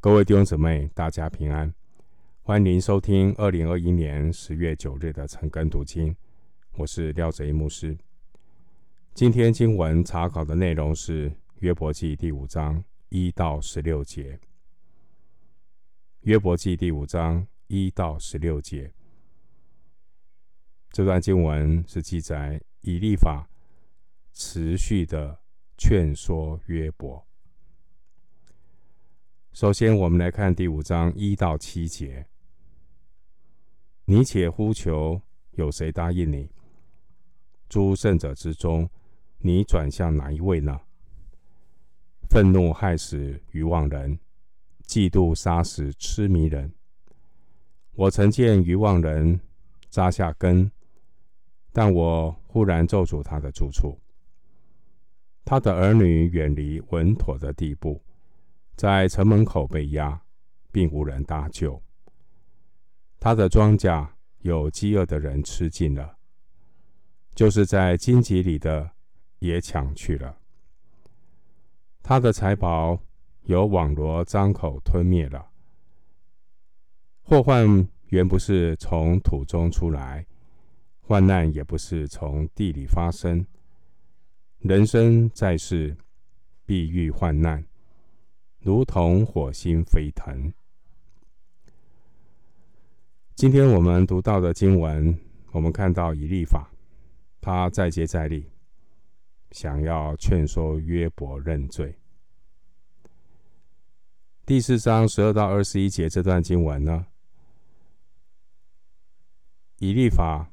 各位弟兄姊妹，大家平安，欢迎收听二零二一年十月九日的晨更读经。我是廖泽一牧师。今天经文查考的内容是约伯记第五章一到十六节。约伯记第五章一到十六节，这段经文是记载以利法持续的劝说约伯。首先，我们来看第五章一到七节。你且呼求，有谁答应你？诸圣者之中，你转向哪一位呢？愤怒害死愚妄人，嫉妒杀死痴迷人。我曾见愚妄人扎下根，但我忽然咒诅他的住处。他的儿女远离稳妥的地步。在城门口被压，并无人搭救。他的庄稼有饥饿的人吃尽了，就是在荆棘里的也抢去了。他的财宝有网罗张口吞灭了。祸患原不是从土中出来，患难也不是从地里发生。人生在世，必遇患难。如同火星飞腾。今天我们读到的经文，我们看到以利法，他再接再厉，想要劝说约伯认罪。第四章十二到二十一节这段经文呢，以利法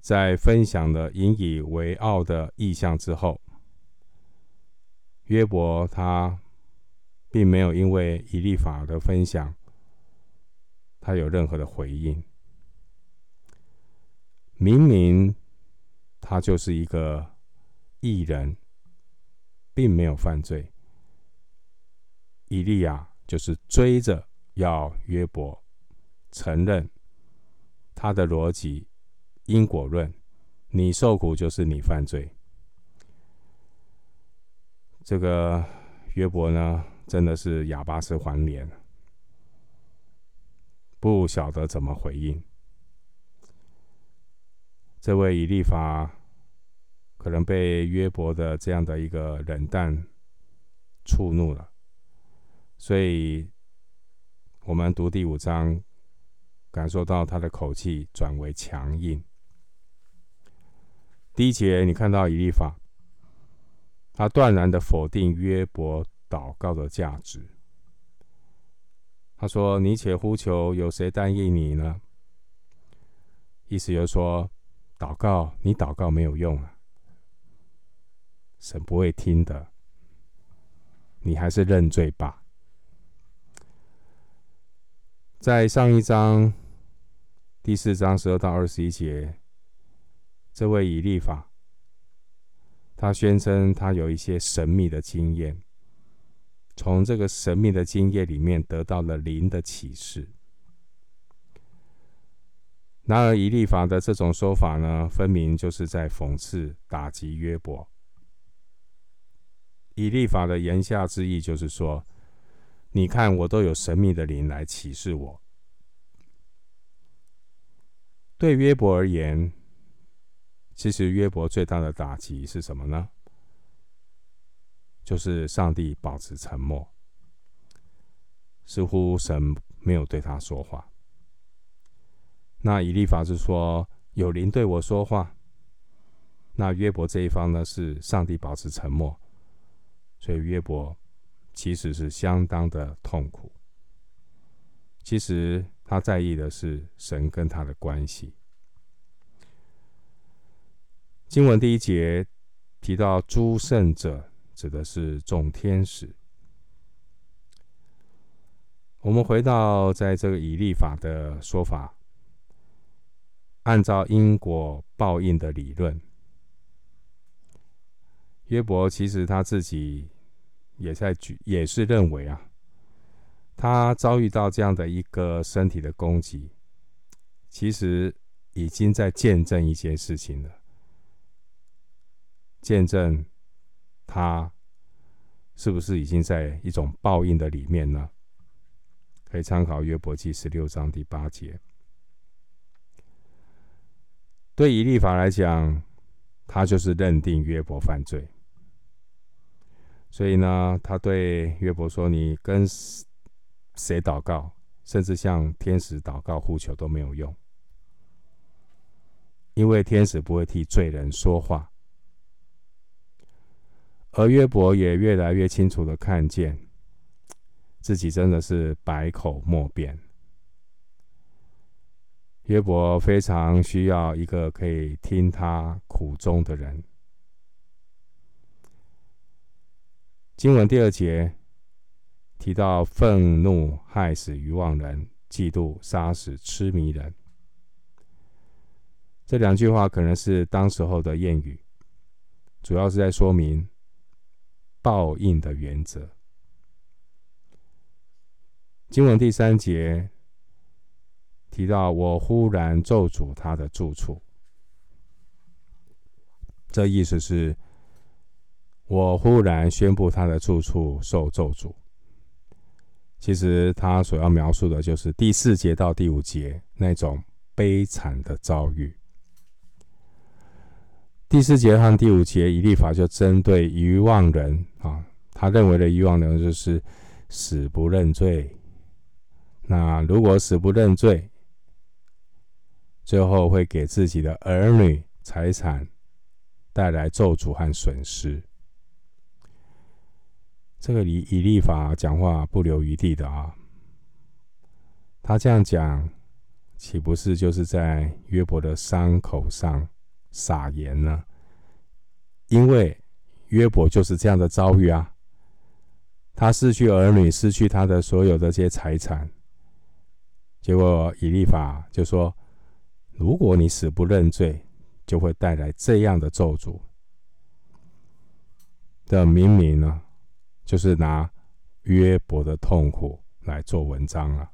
在分享了引以为傲的意象之后，约伯他。并没有因为以利法的分享，他有任何的回应。明明他就是一个艺人，并没有犯罪。以利亚就是追着要约伯承认他的逻辑因果论，你受苦就是你犯罪。这个约伯呢？真的是哑巴吃黄连，不晓得怎么回应。这位以利法可能被约伯的这样的一个冷淡触怒了，所以我们读第五章，感受到他的口气转为强硬。第一节，你看到以利法，他断然的否定约伯。祷告的价值。他说：“你且呼求，有谁答应你呢？”意思就是说，祷告你祷告没有用啊，神不会听的。你还是认罪吧。在上一章第四章十二到二十一节，这位以利法，他宣称他有一些神秘的经验。从这个神秘的经验里面得到了灵的启示。然而，以利法的这种说法呢，分明就是在讽刺、打击约伯。以利法的言下之意就是说：“你看，我都有神秘的灵来启示我。”对约伯而言，其实约伯最大的打击是什么呢？就是上帝保持沉默，似乎神没有对他说话。那以利法是说有灵对我说话，那约伯这一方呢，是上帝保持沉默，所以约伯其实是相当的痛苦。其实他在意的是神跟他的关系。经文第一节提到诸圣者。指的是众天使。我们回到在这个以立法的说法，按照因果报应的理论，约伯其实他自己也在举，也是认为啊，他遭遇到这样的一个身体的攻击，其实已经在见证一件事情了，见证。他是不是已经在一种报应的里面呢？可以参考约伯记十六章第八节。对以利法来讲，他就是认定约伯犯罪，所以呢，他对约伯说：“你跟谁祷告，甚至向天使祷告呼求都没有用，因为天使不会替罪人说话。”而约伯也越来越清楚的看见，自己真的是百口莫辩。约伯非常需要一个可以听他苦衷的人。经文第二节提到愤怒害死愚妄人，嫉妒杀死痴迷人。这两句话可能是当时候的谚语，主要是在说明。报应的原则。经文第三节提到：“我忽然咒诅他的住处。”这意思是，我忽然宣布他的住处受咒诅。其实他所要描述的就是第四节到第五节那种悲惨的遭遇。第四节和第五节，以利法就针对愚妄人啊，他认为的愚妄人就是死不认罪。那如果死不认罪，最后会给自己的儿女财产带来咒诅和损失。这个以以利法讲话不留余地的啊，他这样讲，岂不是就是在约伯的伤口上？撒盐呢？因为约伯就是这样的遭遇啊，他失去儿女，失去他的所有的这些财产，结果以利法就说：“如果你死不认罪，就会带来这样的咒诅。”的明明呢，就是拿约伯的痛苦来做文章啊，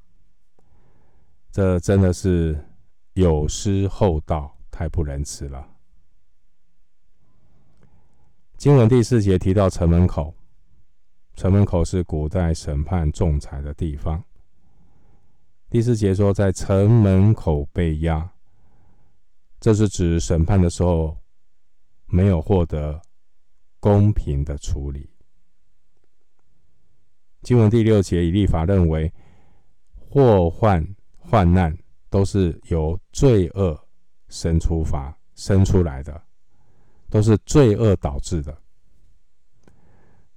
这真的是有失厚道。太不仁慈了。经文第四节提到城门口，城门口是古代审判仲裁的地方。第四节说，在城门口被压，这是指审判的时候没有获得公平的处理。经文第六节，以立法认为祸患患难都是由罪恶。生出发生出来的，都是罪恶导致的，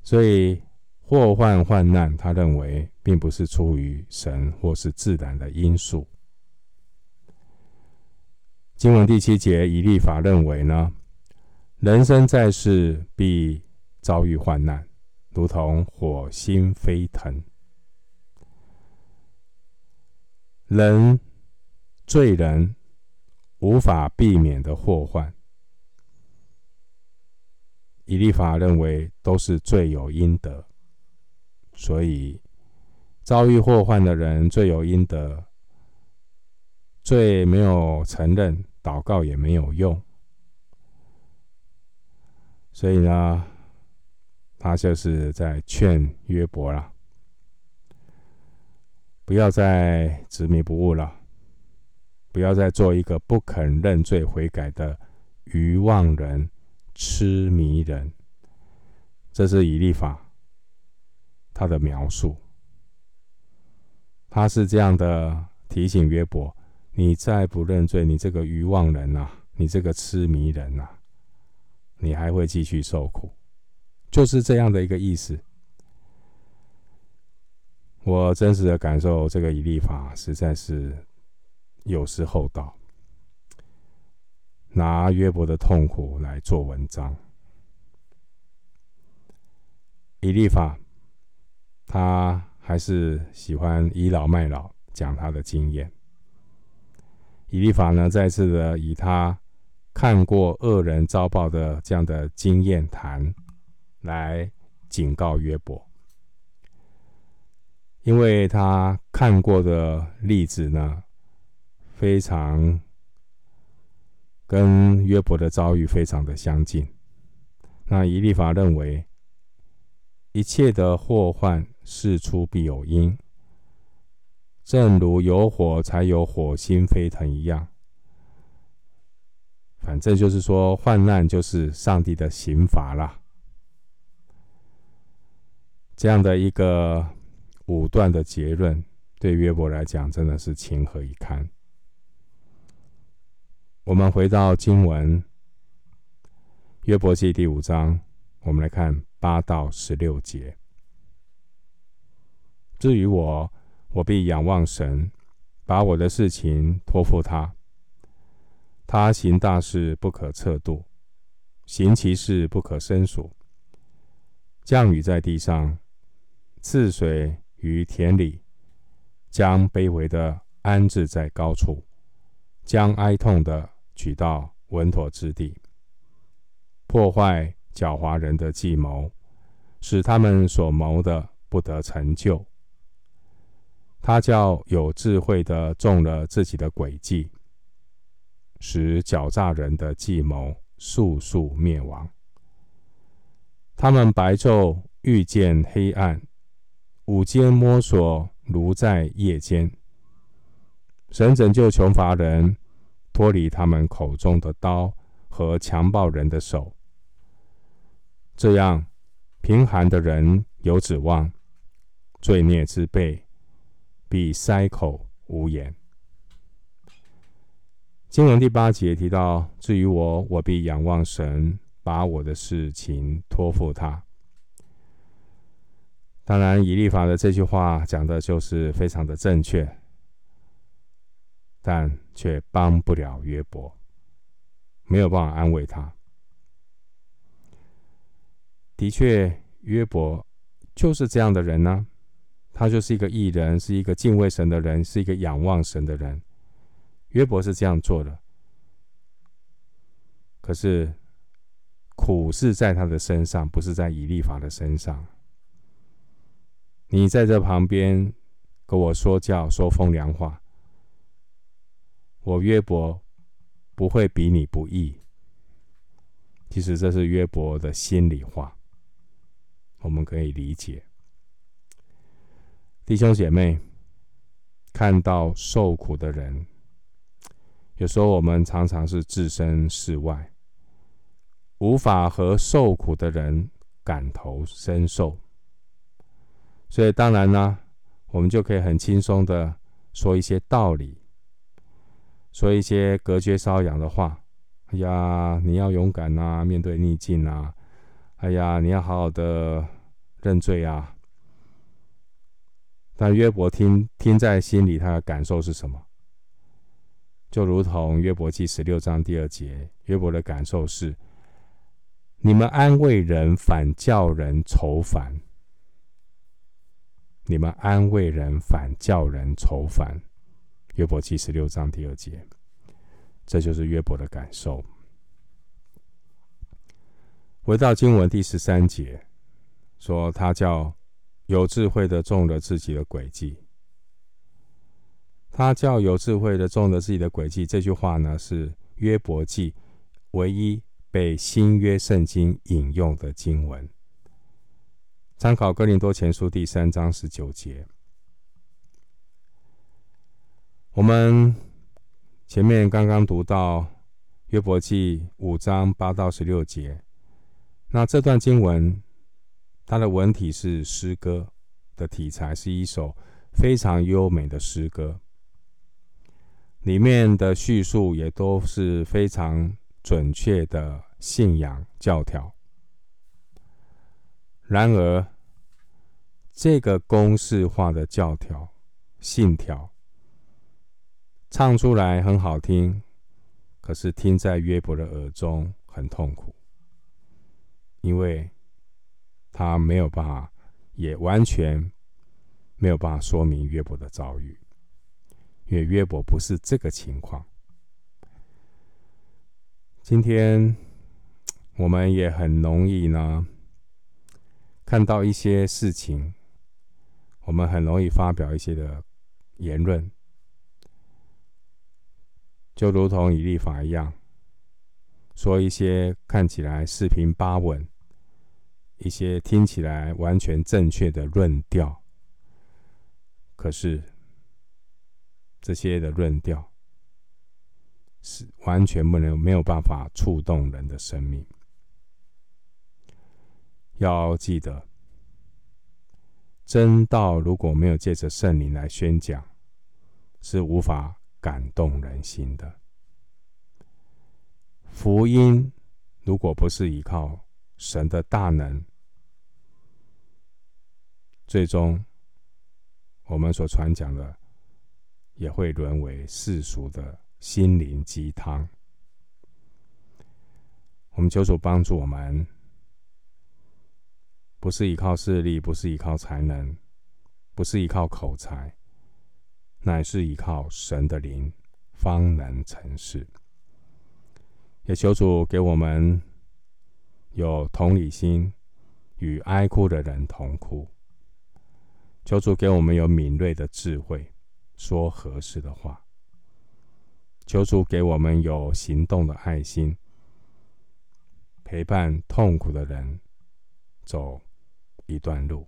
所以祸患患难，他认为并不是出于神或是自然的因素。经文第七节，以立法认为呢，人生在世必遭遇患难，如同火星飞腾，人罪人。无法避免的祸患，以利法认为都是罪有应得，所以遭遇祸患的人罪有应得，罪没有承认，祷告也没有用，所以呢，他就是在劝约伯了，不要再执迷不悟了。不要再做一个不肯认罪悔改的愚妄人、痴迷人。这是以利法他的描述。他是这样的提醒约伯：你再不认罪，你这个愚妄人呐，你这个痴迷人呐，你还会继续受苦。就是这样的一个意思。我真实的感受，这个以利法实在是。有失厚道，拿约伯的痛苦来做文章。以利法，他还是喜欢倚老卖老，讲他的经验。以利法呢，再次的以他看过恶人遭报的这样的经验谈来警告约伯，因为他看过的例子呢，非常跟约伯的遭遇非常的相近。那以利法认为，一切的祸患事出必有因，正如有火才有火星飞腾一样。反正就是说，患难就是上帝的刑罚啦。这样的一个武断的结论，对约伯来讲真的是情何以堪。我们回到经文，约伯记第五章，我们来看八到十六节。至于我，我必仰望神，把我的事情托付他。他行大事不可测度，行其事不可胜数。降雨在地上，赐水于田里，将卑微的安置在高处，将哀痛的举到稳妥之地，破坏狡猾人的计谋，使他们所谋的不得成就。他叫有智慧的中了自己的诡计，使狡诈人的计谋速速灭亡。他们白昼遇见黑暗，午间摸索如在夜间。神拯救穷乏人，脱离他们口中的刀和强暴人的手。这样，贫寒的人有指望，罪孽之辈。必塞口无言。经文第八节提到：“至于我，我必仰望神，把我的事情托付他。”当然，以利法的这句话讲的就是非常的正确，但却帮不了约伯，没有办法安慰他。的确，约伯就是这样的人呢、他就是一个艺人，是一个敬畏神的人，是一个仰望神的人。约伯是这样做的，可是苦是在他的身上，不是在以利法的身上。你在这旁边跟我说教、说风凉话，我约伯不会比你不义。其实这是约伯的心里话，我们可以理解。弟兄姐妹，看到受苦的人，有时候我们常常是置身事外，无法和受苦的人感同身受。所以当然呢，我们就可以很轻松的说一些道理，说一些隔靴搔痒的话。哎呀，你要勇敢啊，面对逆境啊！哎呀，你要好好的认罪啊！但约伯听听在心里，他的感受是什么？就如同约伯记十六章第二节，约伯的感受是：你们安慰人，反叫人愁烦；你们安慰人，反叫人愁烦。约伯记十六章第二节，这就是约伯的感受。回到经文第十三节，说他叫。有智慧的中了自己的诡计，他叫有智慧的中了自己的诡计。这句话呢，是约伯记唯一被新约圣经引用的经文。参考哥林多前书第三章十九节。我们前面刚刚读到约伯记五章八到十六节，那这段经文。它的文体是诗歌的题材，是一首非常优美的诗歌，里面的叙述也都是非常准确的信仰教条。然而，这个公式化的教条、信条唱出来很好听，可是听在约伯的耳中很痛苦，因为。他没有办法，也完全没有办法说明约伯的遭遇，因为约伯不是这个情况。今天我们也很容易呢，看到一些事情，我们很容易发表一些的言论，就如同以立法一样，说一些看起来四平八稳。一些听起来完全正确的论调，可是这些的论调，是完全不能没有办法触动人的生命。要记得，真道如果没有借着圣灵来宣讲，是无法感动人心的。福音如果不是依靠神的大能，最终我们所传讲的也会沦为世俗的心灵鸡汤。我们求主帮助我们，不是依靠势力，不是依靠才能，不是依靠口才，乃是依靠神的灵，方能成事。也求主给我们有同理心，与哀哭的人同哭。求主给我们有敏锐的智慧，说合适的话。求主给我们有行动的爱心，陪伴痛苦的人走一段路。